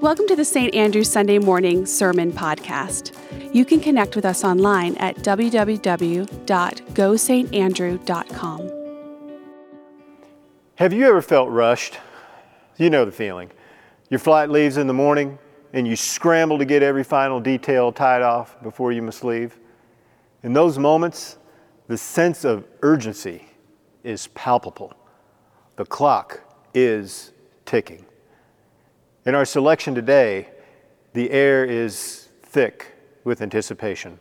Welcome to the St. Andrew Sunday Morning Sermon Podcast. You can connect with us online at www.gosaintandrew.com. Have you ever felt rushed? You know the feeling. Your flight leaves in the morning and you scramble to get every final detail tied off before you must leave. In those moments, the sense of urgency is palpable. The clock is ticking. In our selection today, the air is thick with anticipation.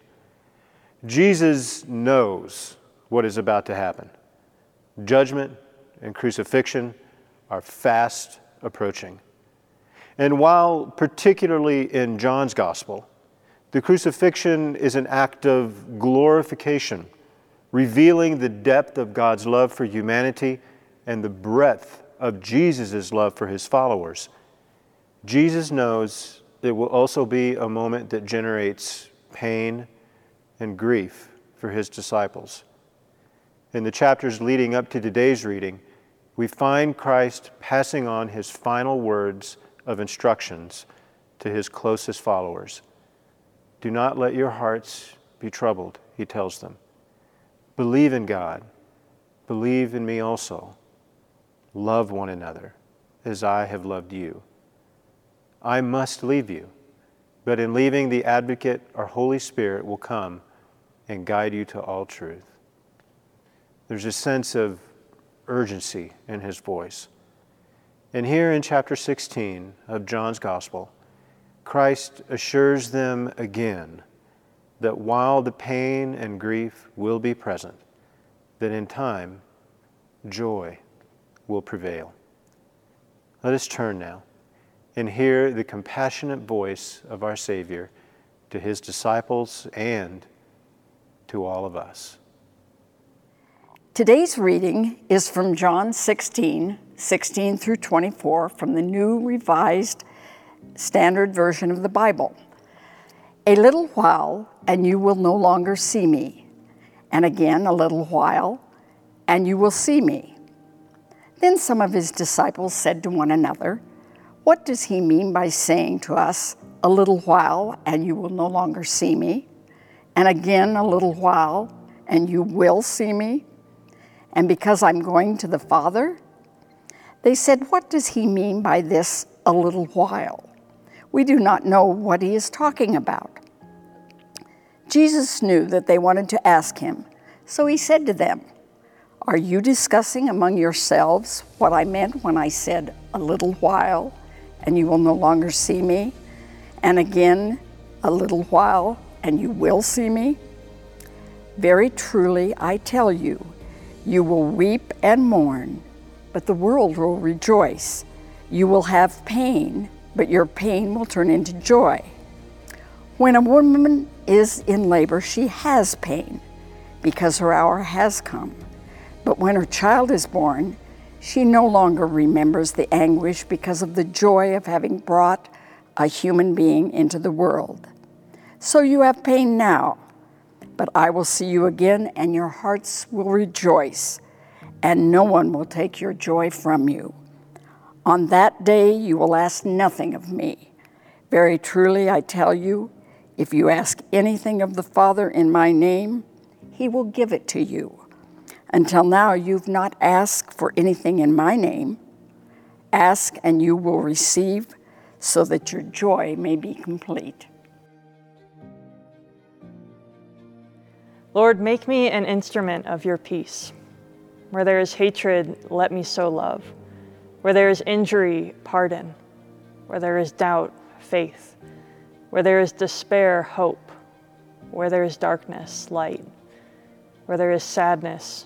Jesus knows what is about to happen. Judgment and crucifixion are fast approaching. And while, particularly in John's Gospel, the crucifixion is an act of glorification, revealing the depth of God's love for humanity and the breadth of Jesus' love for his followers Jesus knows it will also be a moment that generates pain and grief for his disciples. In the chapters leading up to today's reading, we find Christ passing on his final words of instructions to his closest followers. Do not let your hearts be troubled, he tells them. Believe in God. Believe in me also. Love one another as I have loved you. I must leave you. But in leaving, the advocate, our Holy Spirit, will come and guide you to all truth. There's a sense of urgency in his voice. And here in chapter 16 of John's Gospel, Christ assures them again that while the pain and grief will be present, that in time, joy will prevail. Let us turn now and hear the compassionate voice of our Savior to his disciples and to all of us. Today's reading is from John 16, 16 through 24, from the New Revised Standard Version of the Bible. A little while, and you will no longer see me. And again, a little while, and you will see me. Then some of his disciples said to one another, what does he mean by saying to us, a little while and you will no longer see me? And again, a little while and you will see me? And because I'm going to the Father? They said, What does he mean by this, a little while? We do not know what he is talking about. Jesus knew that they wanted to ask him, so he said to them, Are you discussing among yourselves what I meant when I said, a little while? And you will no longer see me. And again, a little while, and you will see me. Very truly, I tell you, you will weep and mourn, but the world will rejoice. You will have pain, but your pain will turn into joy. When a woman is in labor, she has pain because her hour has come. But when her child is born, she no longer remembers the anguish because of the joy of having brought a human being into the world. So you have pain now, but I will see you again, and your hearts will rejoice, and no one will take your joy from you. On that day you will ask nothing of me. Very truly, I tell you, if you ask anything of the Father in my name, he will give it to you. Until now, you've not asked for anything in my name. Ask and you will receive, so that your joy may be complete. Lord, make me an instrument of your peace. Where there is hatred, let me sow love. Where there is injury, pardon. Where there is doubt, faith. Where there is despair, hope. Where there is darkness, light. Where there is sadness,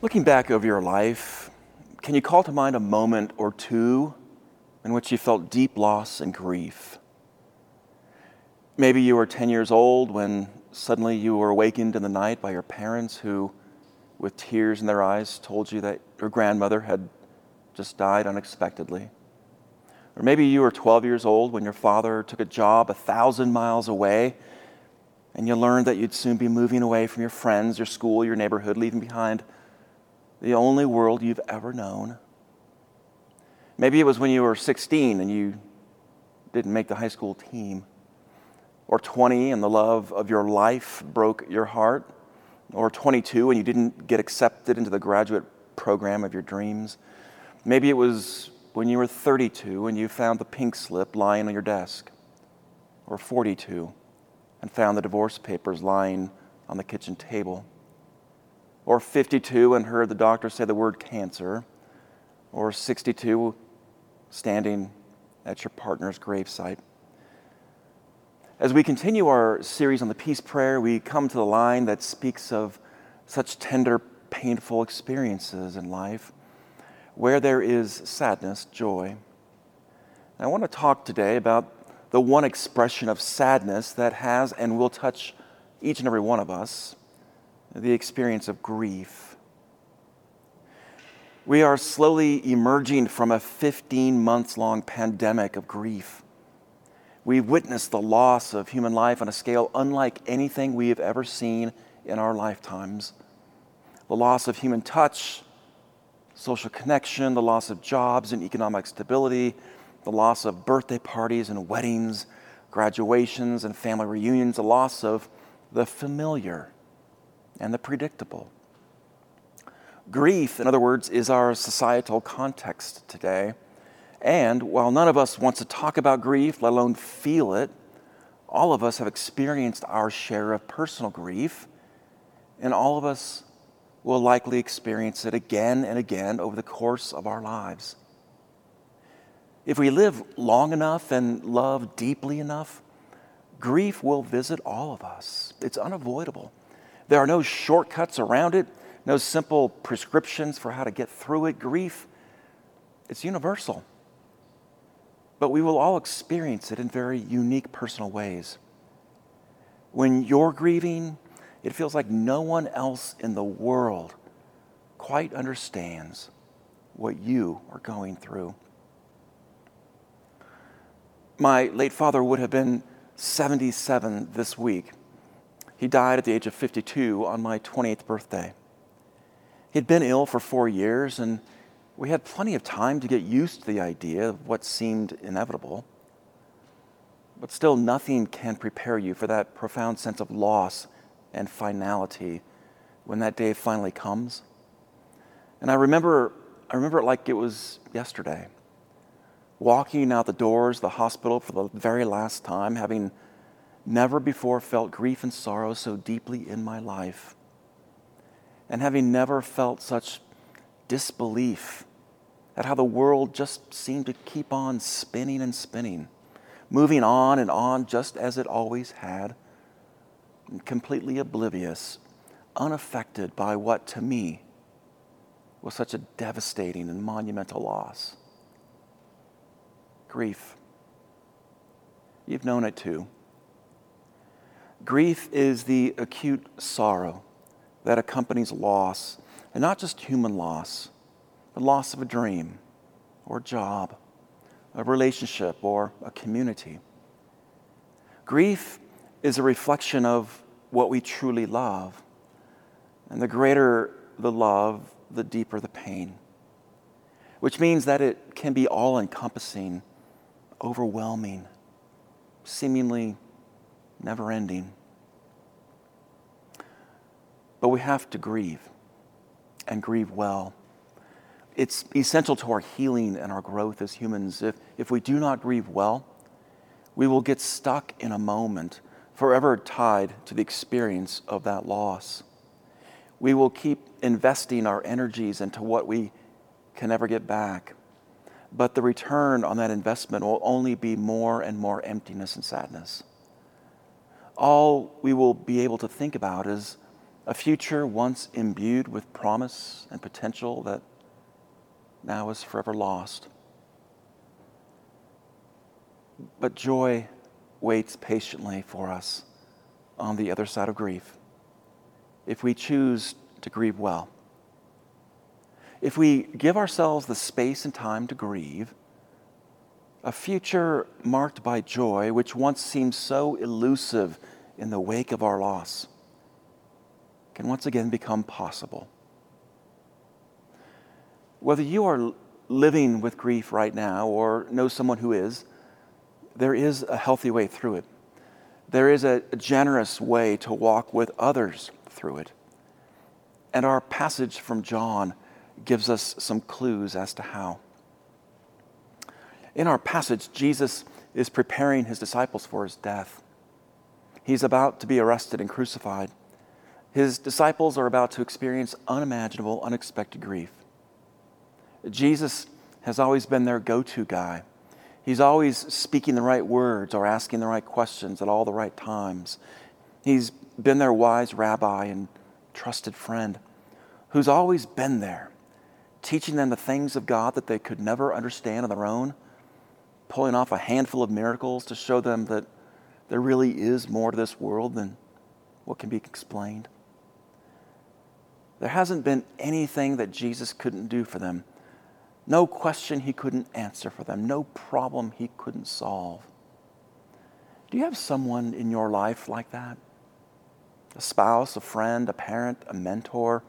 Looking back over your life, can you call to mind a moment or two in which you felt deep loss and grief? Maybe you were 10 years old when suddenly you were awakened in the night by your parents who, with tears in their eyes, told you that your grandmother had just died unexpectedly. Or maybe you were 12 years old when your father took a job a thousand miles away and you learned that you'd soon be moving away from your friends, your school, your neighborhood, leaving behind the only world you've ever known. Maybe it was when you were 16 and you didn't make the high school team, or 20 and the love of your life broke your heart, or 22 and you didn't get accepted into the graduate program of your dreams. Maybe it was when you were 32 and you found the pink slip lying on your desk, or 42 and found the divorce papers lying on the kitchen table, or 52 and heard the doctor say the word cancer, or 62 standing at your partner's gravesite. As we continue our series on the peace prayer, we come to the line that speaks of such tender, painful experiences in life where there is sadness, joy. And I want to talk today about the one expression of sadness that has and will touch each and every one of us the experience of grief. We are slowly emerging from a 15 months long pandemic of grief. We've witnessed the loss of human life on a scale unlike anything we have ever seen in our lifetimes. The loss of human touch, social connection, the loss of jobs and economic stability, the loss of birthday parties and weddings, graduations and family reunions, the loss of the familiar and the predictable. Grief, in other words, is our societal context today. And while none of us wants to talk about grief, let alone feel it, all of us have experienced our share of personal grief, and all of us will likely experience it again and again over the course of our lives. If we live long enough and love deeply enough, grief will visit all of us. It's unavoidable. There are no shortcuts around it, no simple prescriptions for how to get through it. Grief, it's universal. But we will all experience it in very unique personal ways. When you're grieving, it feels like no one else in the world quite understands what you are going through. My late father would have been 77 this week. He died at the age of 52 on my 28th birthday. He'd been ill for four years, and we had plenty of time to get used to the idea of what seemed inevitable. But still, nothing can prepare you for that profound sense of loss and finality when that day finally comes. And I remember, I remember it like it was yesterday. Walking out the doors of the hospital for the very last time, having never before felt grief and sorrow so deeply in my life, and having never felt such disbelief at how the world just seemed to keep on spinning and spinning, moving on and on just as it always had completely oblivious, unaffected by what to me was such a devastating and monumental loss. Grief. You've known it too. Grief is the acute sorrow that accompanies loss, and not just human loss, but loss of a dream or job, a relationship or a community. Grief is a reflection of what we truly love. And the greater the love, the deeper the pain, which means that it can be all encompassing, overwhelming, seemingly never ending. But we have to grieve and grieve well. It's essential to our healing and our growth as humans. If, if we do not grieve well, we will get stuck in a moment forever tied to the experience of that loss. We will keep investing our energies into what we can never get back. But the return on that investment will only be more and more emptiness and sadness. All we will be able to think about is a future once imbued with promise and potential that now is forever lost. But joy waits patiently for us on the other side of grief if we choose to grieve well. If we give ourselves the space and time to grieve, a future marked by joy, which once seemed so elusive in the wake of our loss, can once again become possible. Whether you are living with grief right now or know someone who is, there is a healthy way through it. There is a generous way to walk with others through it. And our passage from John gives us some clues as to how. In our passage, Jesus is preparing his disciples for his death. He's about to be arrested and crucified. His disciples are about to experience unimaginable, unexpected grief. Jesus has always been their go to guy. He's always speaking the right words or asking the right questions at all the right times. He's been their wise rabbi and trusted friend who's always been there, teaching them the things of God that they could never understand on their own, pulling off a handful of miracles to show them that there really is more to this world than what can be explained. There hasn't been anything that Jesus couldn't do for them, no question he couldn't answer for them, no problem he couldn't solve. Do you have someone in your life like that? A spouse, a friend, a parent, a mentor?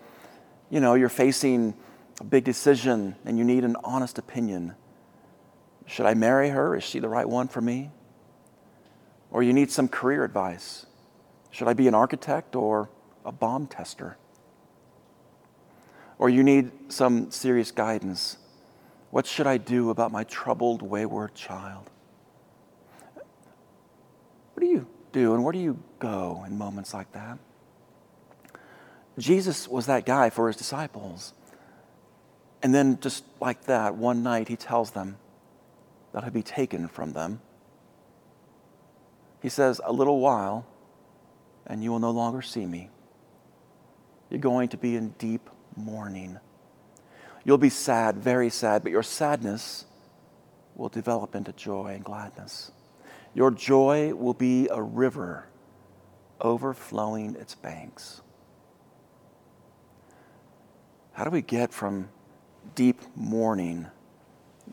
you know, you're facing a big decision and you need an honest opinion. Should I marry her? Is she the right one for me? Or you need some career advice. Should I be an architect or a bomb tester? Or you need some serious guidance. What should I do about my troubled, wayward child? What do you do and where do you go in moments like that? Jesus was that guy for his disciples. And then, just like that, one night he tells them that he'll be taken from them. He says, A little while, and you will no longer see me. You're going to be in deep mourning. You'll be sad, very sad, but your sadness will develop into joy and gladness. Your joy will be a river overflowing its banks. How do we get from deep mourning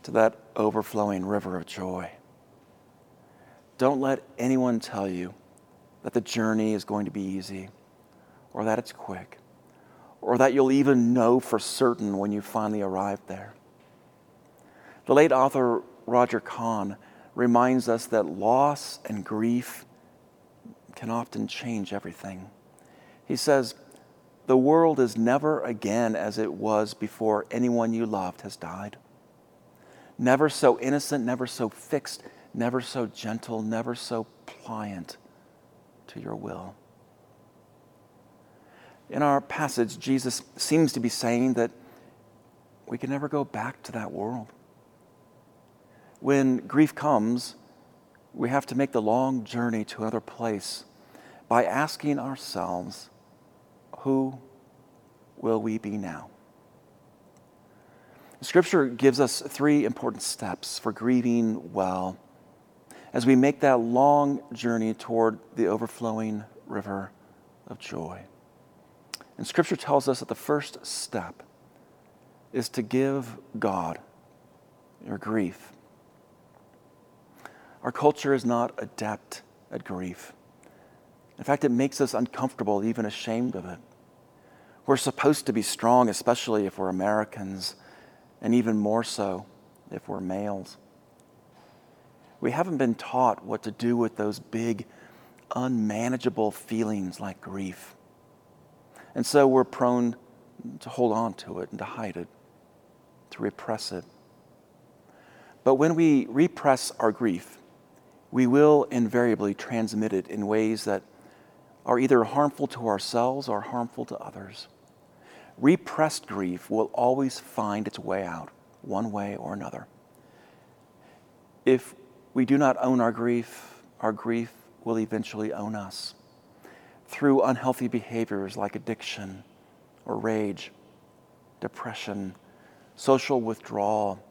to that overflowing river of joy? Don't let anyone tell you that the journey is going to be easy or that it's quick or that you'll even know for certain when you finally arrive there. The late author Roger Kahn reminds us that loss and grief can often change everything. He says, the world is never again as it was before anyone you loved has died. Never so innocent, never so fixed, never so gentle, never so pliant to your will. In our passage, Jesus seems to be saying that we can never go back to that world. When grief comes, we have to make the long journey to another place by asking ourselves, who will we be now? Scripture gives us three important steps for grieving well as we make that long journey toward the overflowing river of joy. And Scripture tells us that the first step is to give God your grief. Our culture is not adept at grief. In fact, it makes us uncomfortable, even ashamed of it. We're supposed to be strong, especially if we're Americans, and even more so if we're males. We haven't been taught what to do with those big, unmanageable feelings like grief. And so we're prone to hold on to it and to hide it, to repress it. But when we repress our grief, we will invariably transmit it in ways that are either harmful to ourselves or harmful to others repressed grief will always find its way out, one way or another. If we do not own our grief, our grief will eventually own us through unhealthy behaviors like addiction or rage, depression, social withdrawal,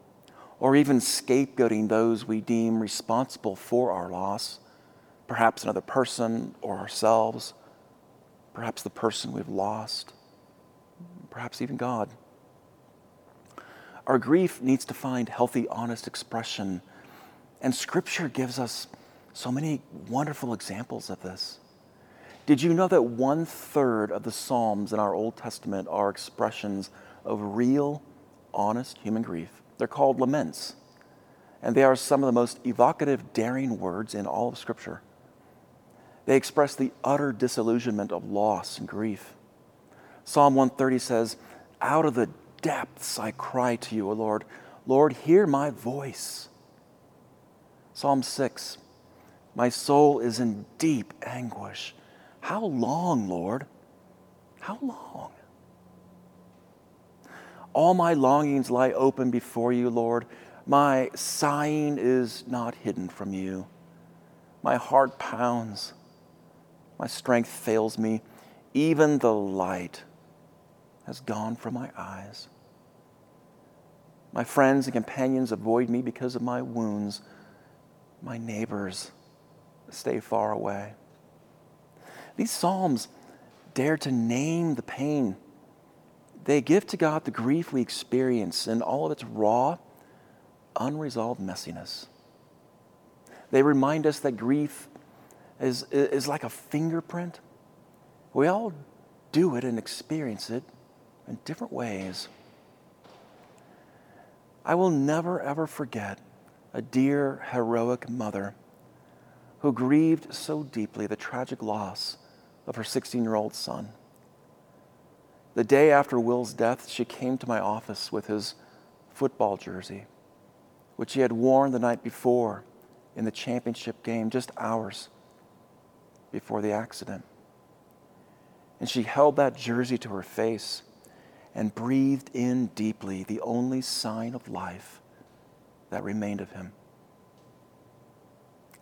or even scapegoating those we deem responsible for our loss perhaps another person or ourselves, perhaps the person we've lost, perhaps even God. Our grief needs to find healthy, honest expression, and Scripture gives us so many wonderful examples of this. Did you know that one third of the Psalms in our Old Testament are expressions of real, honest human grief? They're called laments, and they are some of the most evocative, daring words in all of Scripture. They express the utter disillusionment of loss and grief. Psalm 130 says, Out of the depths I cry to you, O Lord. Lord, hear my voice. Psalm 6, My soul is in deep anguish. How long, Lord? How long? All my longings lie open before you, Lord. My sighing is not hidden from you. My heart pounds. My strength fails me. Even the light has gone from my eyes. My friends and companions avoid me because of my wounds. My neighbors stay far away. These Psalms dare to name the pain. They give to God the grief we experience in all of its raw, unresolved messiness. They remind us that grief is, is like a fingerprint. We all do it and experience it in different ways. I will never, ever forget a dear, heroic mother who grieved so deeply the tragic loss of her 16 year old son. The day after Will's death, she came to my office with his football jersey, which he had worn the night before in the championship game, just hours before the accident. And she held that jersey to her face and breathed in deeply the only sign of life that remained of him.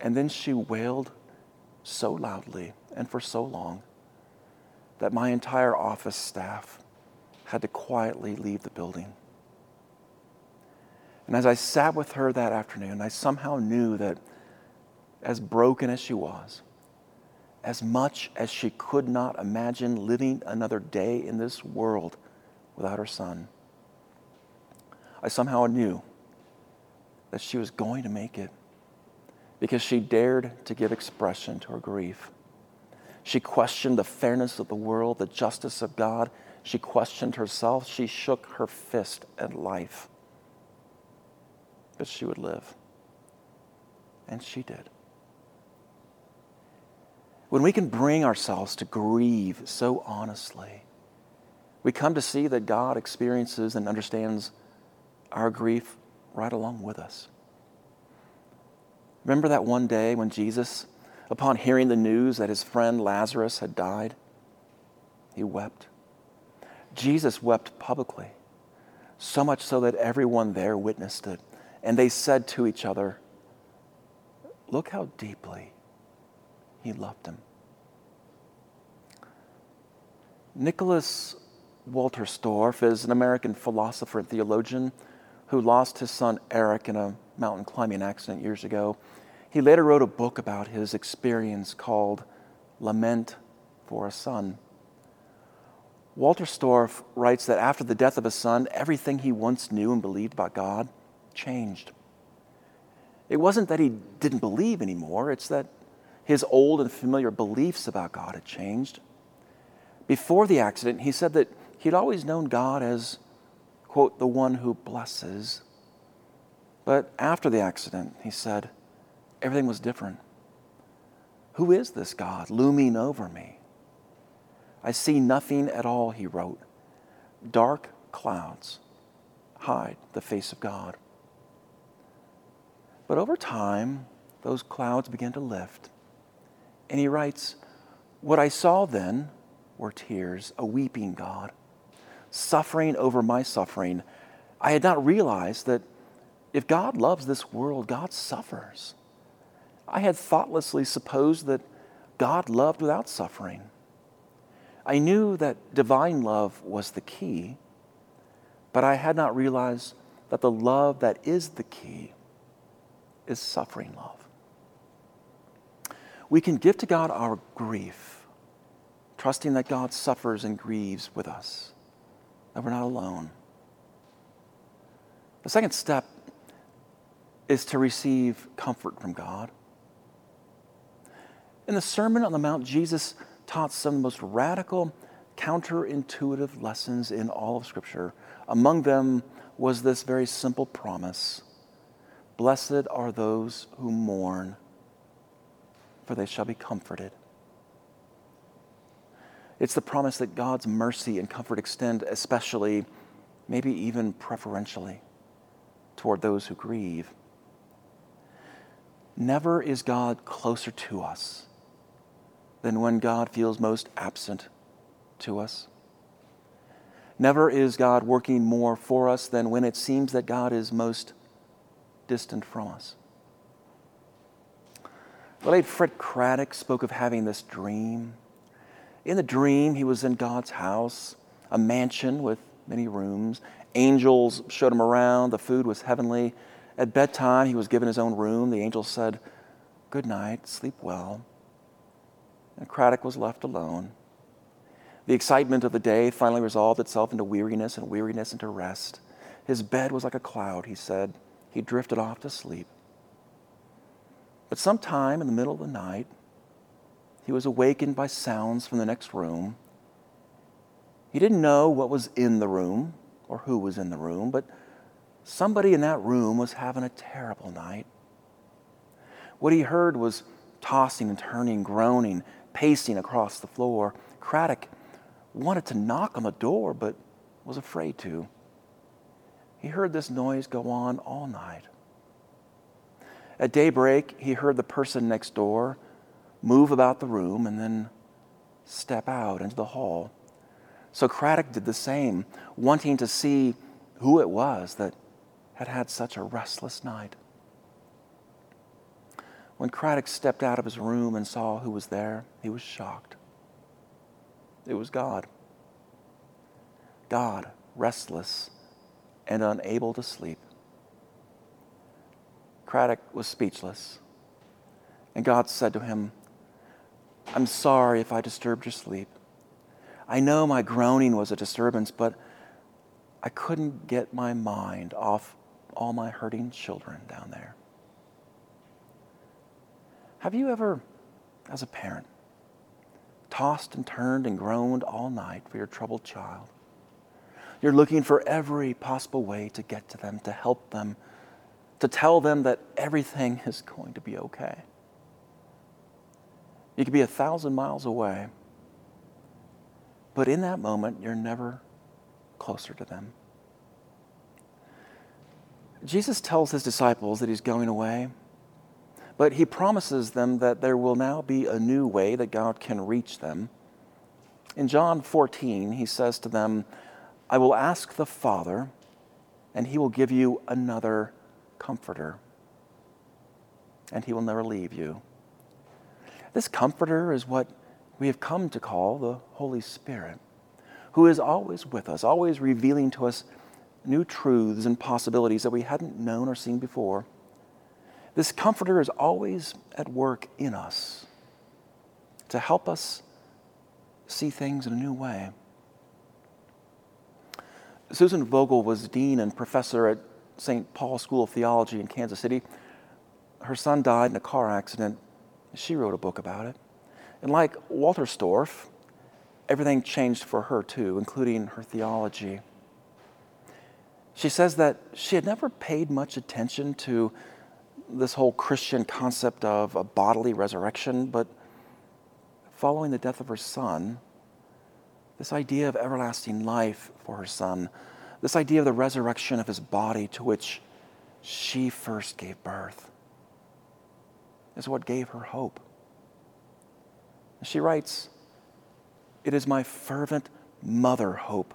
And then she wailed so loudly and for so long that my entire office staff had to quietly leave the building. And as I sat with her that afternoon, I somehow knew that as broken as she was, as much as she could not imagine living another day in this world without her son, I somehow knew that she was going to make it because she dared to give expression to her grief. She questioned the fairness of the world, the justice of God. She questioned herself. She shook her fist at life. But she would live. And she did. When we can bring ourselves to grieve so honestly, we come to see that God experiences and understands our grief right along with us. Remember that one day when Jesus upon hearing the news that his friend Lazarus had died, he wept. Jesus wept publicly, so much so that everyone there witnessed it. And they said to each other, Look how deeply he loved him. Nicholas Wolterstorff is an American philosopher and theologian who lost his son Eric in a mountain climbing accident years ago. He later wrote a book about his experience called Lament for a Son. Wolterstorff writes that after the death of his son, everything he once knew and believed about God changed. It wasn't that he didn't believe anymore, it's that his old and familiar beliefs about God had changed. Before the accident, he said that he'd always known God as, quote, the one who blesses. But after the accident, he said, everything was different. Who is this God looming over me? I see nothing at all, he wrote. Dark clouds hide the face of God. But over time, those clouds began to lift. And he writes, What I saw then were tears, a weeping God, suffering over my suffering. I had not realized that if God loves this world, God suffers. I had thoughtlessly supposed that God loved without suffering. I knew that divine love was the key, but I had not realized that the love that is the key is suffering love. we can give to God our grief, trusting that God suffers and grieves with us, that we're not alone. The second step is to receive comfort from God. In the Sermon on the Mount, Jesus taught some of the most radical, counterintuitive lessons in all of Scripture. Among them was this very simple promise Blessed are those who mourn, for they shall be comforted. It's the promise that God's mercy and comfort extend, especially, maybe even preferentially, toward those who grieve. Never is God closer to us than when God feels most absent to us. Never is God working more for us than when it seems that God is most distant from us. The late Fred Craddock spoke of having this dream. In the dream, he was in God's house, a mansion with many rooms. Angels showed him around. The food was heavenly. At bedtime, he was given his own room. The angel said, Good night, sleep well. And Craddock was left alone. The excitement of the day finally resolved itself into weariness and weariness into rest. His bed was like a cloud, he said. He drifted off to sleep. But sometime in the middle of the night, he was awakened by sounds from the next room. He didn't know what was in the room or who was in the room, but somebody in that room was having a terrible night. What he heard was tossing and turning, groaning, pacing across the floor. Craddock wanted to knock on the door, but was afraid to. He heard this noise go on all night. At daybreak, he heard the person next door move about the room and then step out into the hall. So Craddock did the same, wanting to see who it was that had had such a restless night. When Craddock stepped out of his room and saw who was there, he was shocked. It was God. God, restless and unable to sleep. Craddock was speechless. And God said to him, I'm sorry if I disturbed your sleep. I know my groaning was a disturbance, but I couldn't get my mind off all my hurting children down there. Have you ever, as a parent, tossed and turned and groaned all night for your troubled child? You're looking for every possible way to get to them, to help them, to tell them that everything is going to be okay. You could be a thousand miles away, but in that moment, you're never closer to them. Jesus tells his disciples that he's going away. But he promises them that there will now be a new way that God can reach them. In John 14, he says to them, I will ask the Father, and he will give you another comforter, and he will never leave you. This comforter is what we have come to call the Holy Spirit, who is always with us, always revealing to us new truths and possibilities that we hadn't known or seen before. This comforter is always at work in us to help us see things in a new way. Susan Vogel was dean and professor at St. Paul School of Theology in Kansas City. Her son died in a car accident. She wrote a book about it. And like Wolterstorff, everything changed for her too, including her theology. She says that she had never paid much attention to this whole Christian concept of a bodily resurrection, but following the death of her son, this idea of everlasting life for her son, this idea of the resurrection of his body to which she first gave birth, is what gave her hope. She writes, It is my fervent mother hope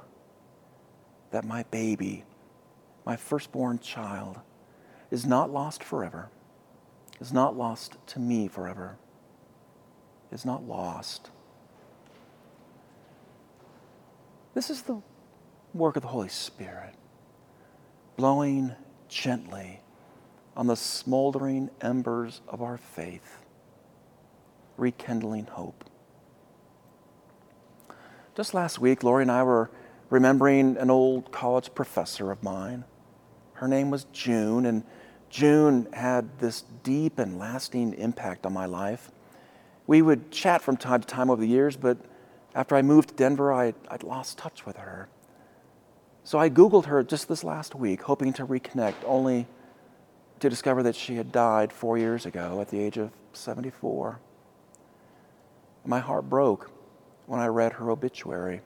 that my baby, my firstborn child, is not lost forever, is not lost to me forever, is not lost. This is the work of the Holy Spirit, blowing gently on the smoldering embers of our faith, rekindling hope. Just last week, Lori and I were remembering an old college professor of mine. Her name was June, and June had this deep and lasting impact on my life. We would chat from time to time over the years, but after I moved to Denver, I, would lost touch with her. So I Googled her just this last week, hoping to reconnect, only to discover that she had died four years ago at the age of 74. My heart broke when I read her obituary.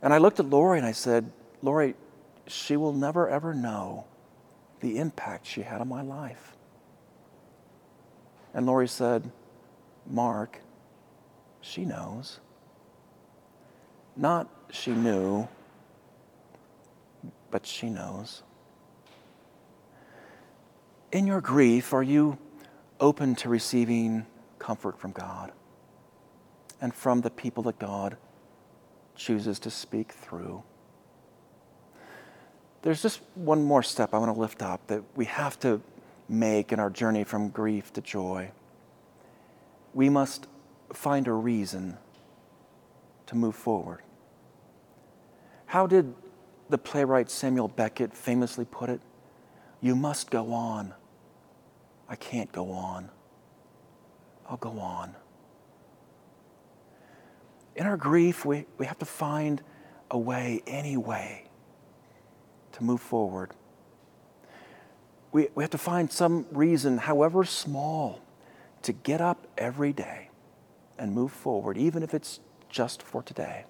And I looked at Lori and I said, Lori, she will never ever know the impact she had on my life. And Lori said, Mark, she knows. Not she knew, but she knows. In your grief, are you open to receiving comfort from God and from the people that God chooses to speak through? There's just one more step I want to lift up that we have to make in our journey from grief to joy. We must find a reason to move forward. How did the playwright Samuel Beckett famously put it? You must go on. I can't go on. I'll go on. In our grief, we, we have to find a way, any way, to move forward. We, we have to find some reason, however small, to get up every day and move forward, even if it's just for today.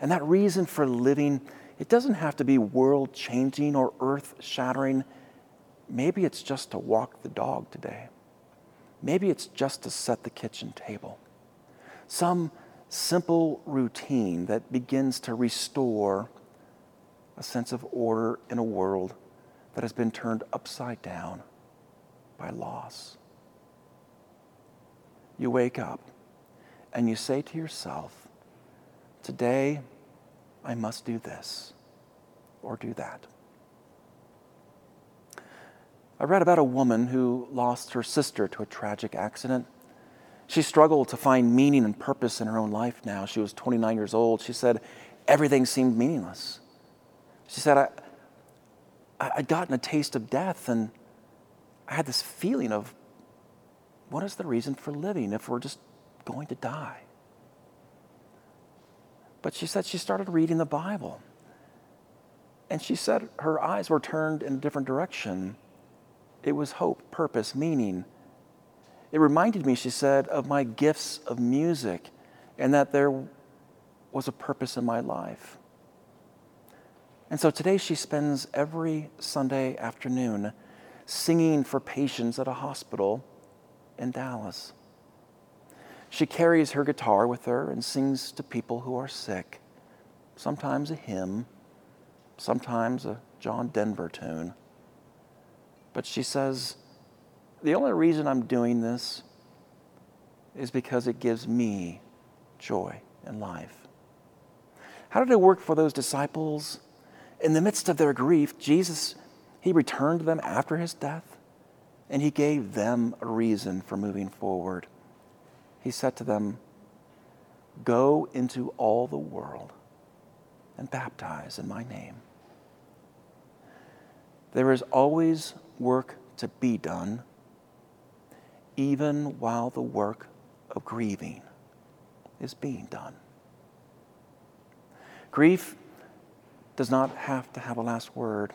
And that reason for living, it doesn't have to be world changing or earth shattering. Maybe it's just to walk the dog today. Maybe it's just to set the kitchen table. Some simple routine that begins to restore a sense of order in a world that has been turned upside down by loss. You wake up and you say to yourself, Today, I must do this or do that. I read about a woman who lost her sister to a tragic accident. She struggled to find meaning and purpose in her own life now. She was 29 years old. She said everything seemed meaningless. She said, I, I'd gotten a taste of death, and I had this feeling of what is the reason for living if we're just going to die? But she said she started reading the Bible. And she said her eyes were turned in a different direction. It was hope, purpose, meaning. It reminded me, she said, of my gifts of music and that there was a purpose in my life. And so today she spends every Sunday afternoon singing for patients at a hospital in Dallas. She carries her guitar with her and sings to people who are sick, sometimes a hymn, sometimes a John Denver tune. But she says, The only reason I'm doing this is because it gives me joy in life. How did it work for those disciples? In the midst of their grief, Jesus, he returned to them after his death, and he gave them a reason for moving forward he said to them, Go into all the world and baptize in my name. There is always work to be done, even while the work of grieving is being done. Grief does not have to have a last word.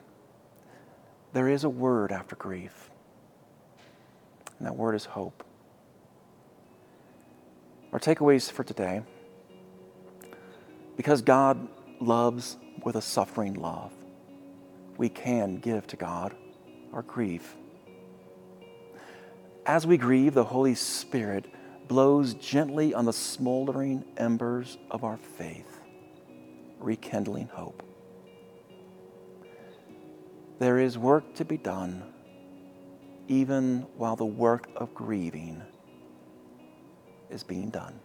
There is a word after grief, and that word is hope. Our takeaways for today because God loves with a suffering love, we can give to God our grief. As we grieve, the Holy Spirit blows gently on the smoldering embers of our faith, rekindling hope. There is work to be done, even while the work of grieving is being done.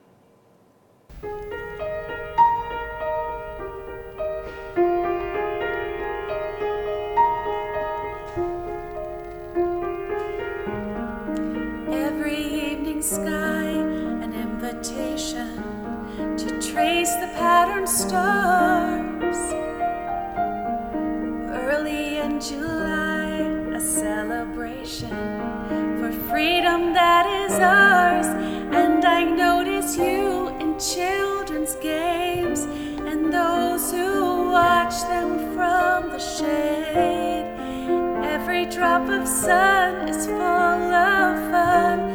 Every drop of sun is full of fun.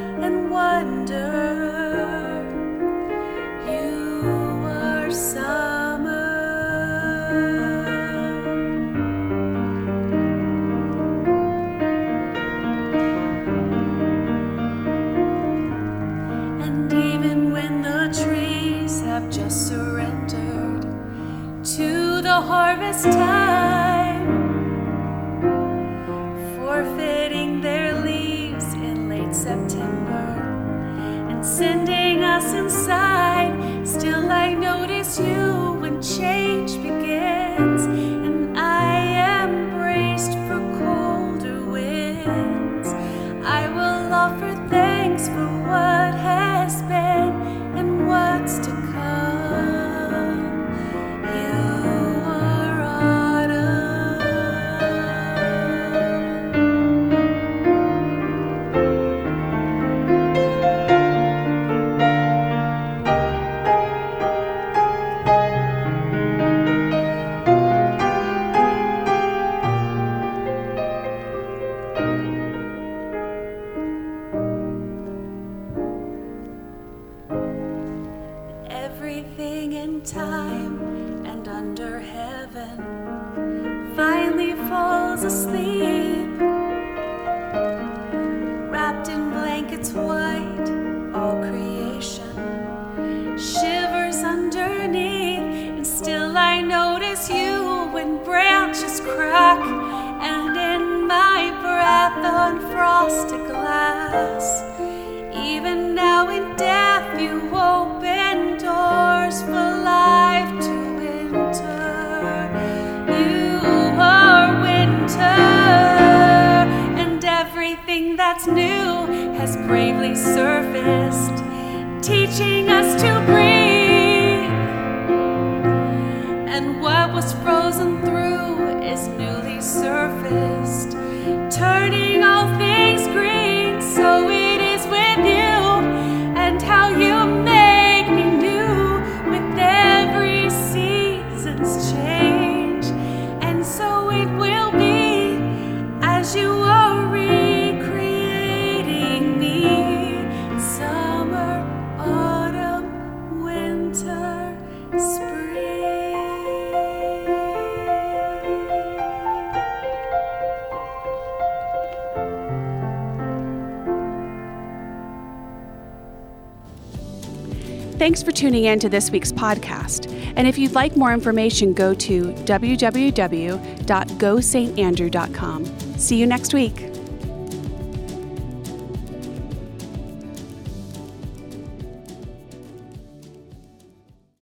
teaching us to Thanks for tuning in to this week's podcast. And if you'd like more information, go to www.gosaintandrew.com. See you next week.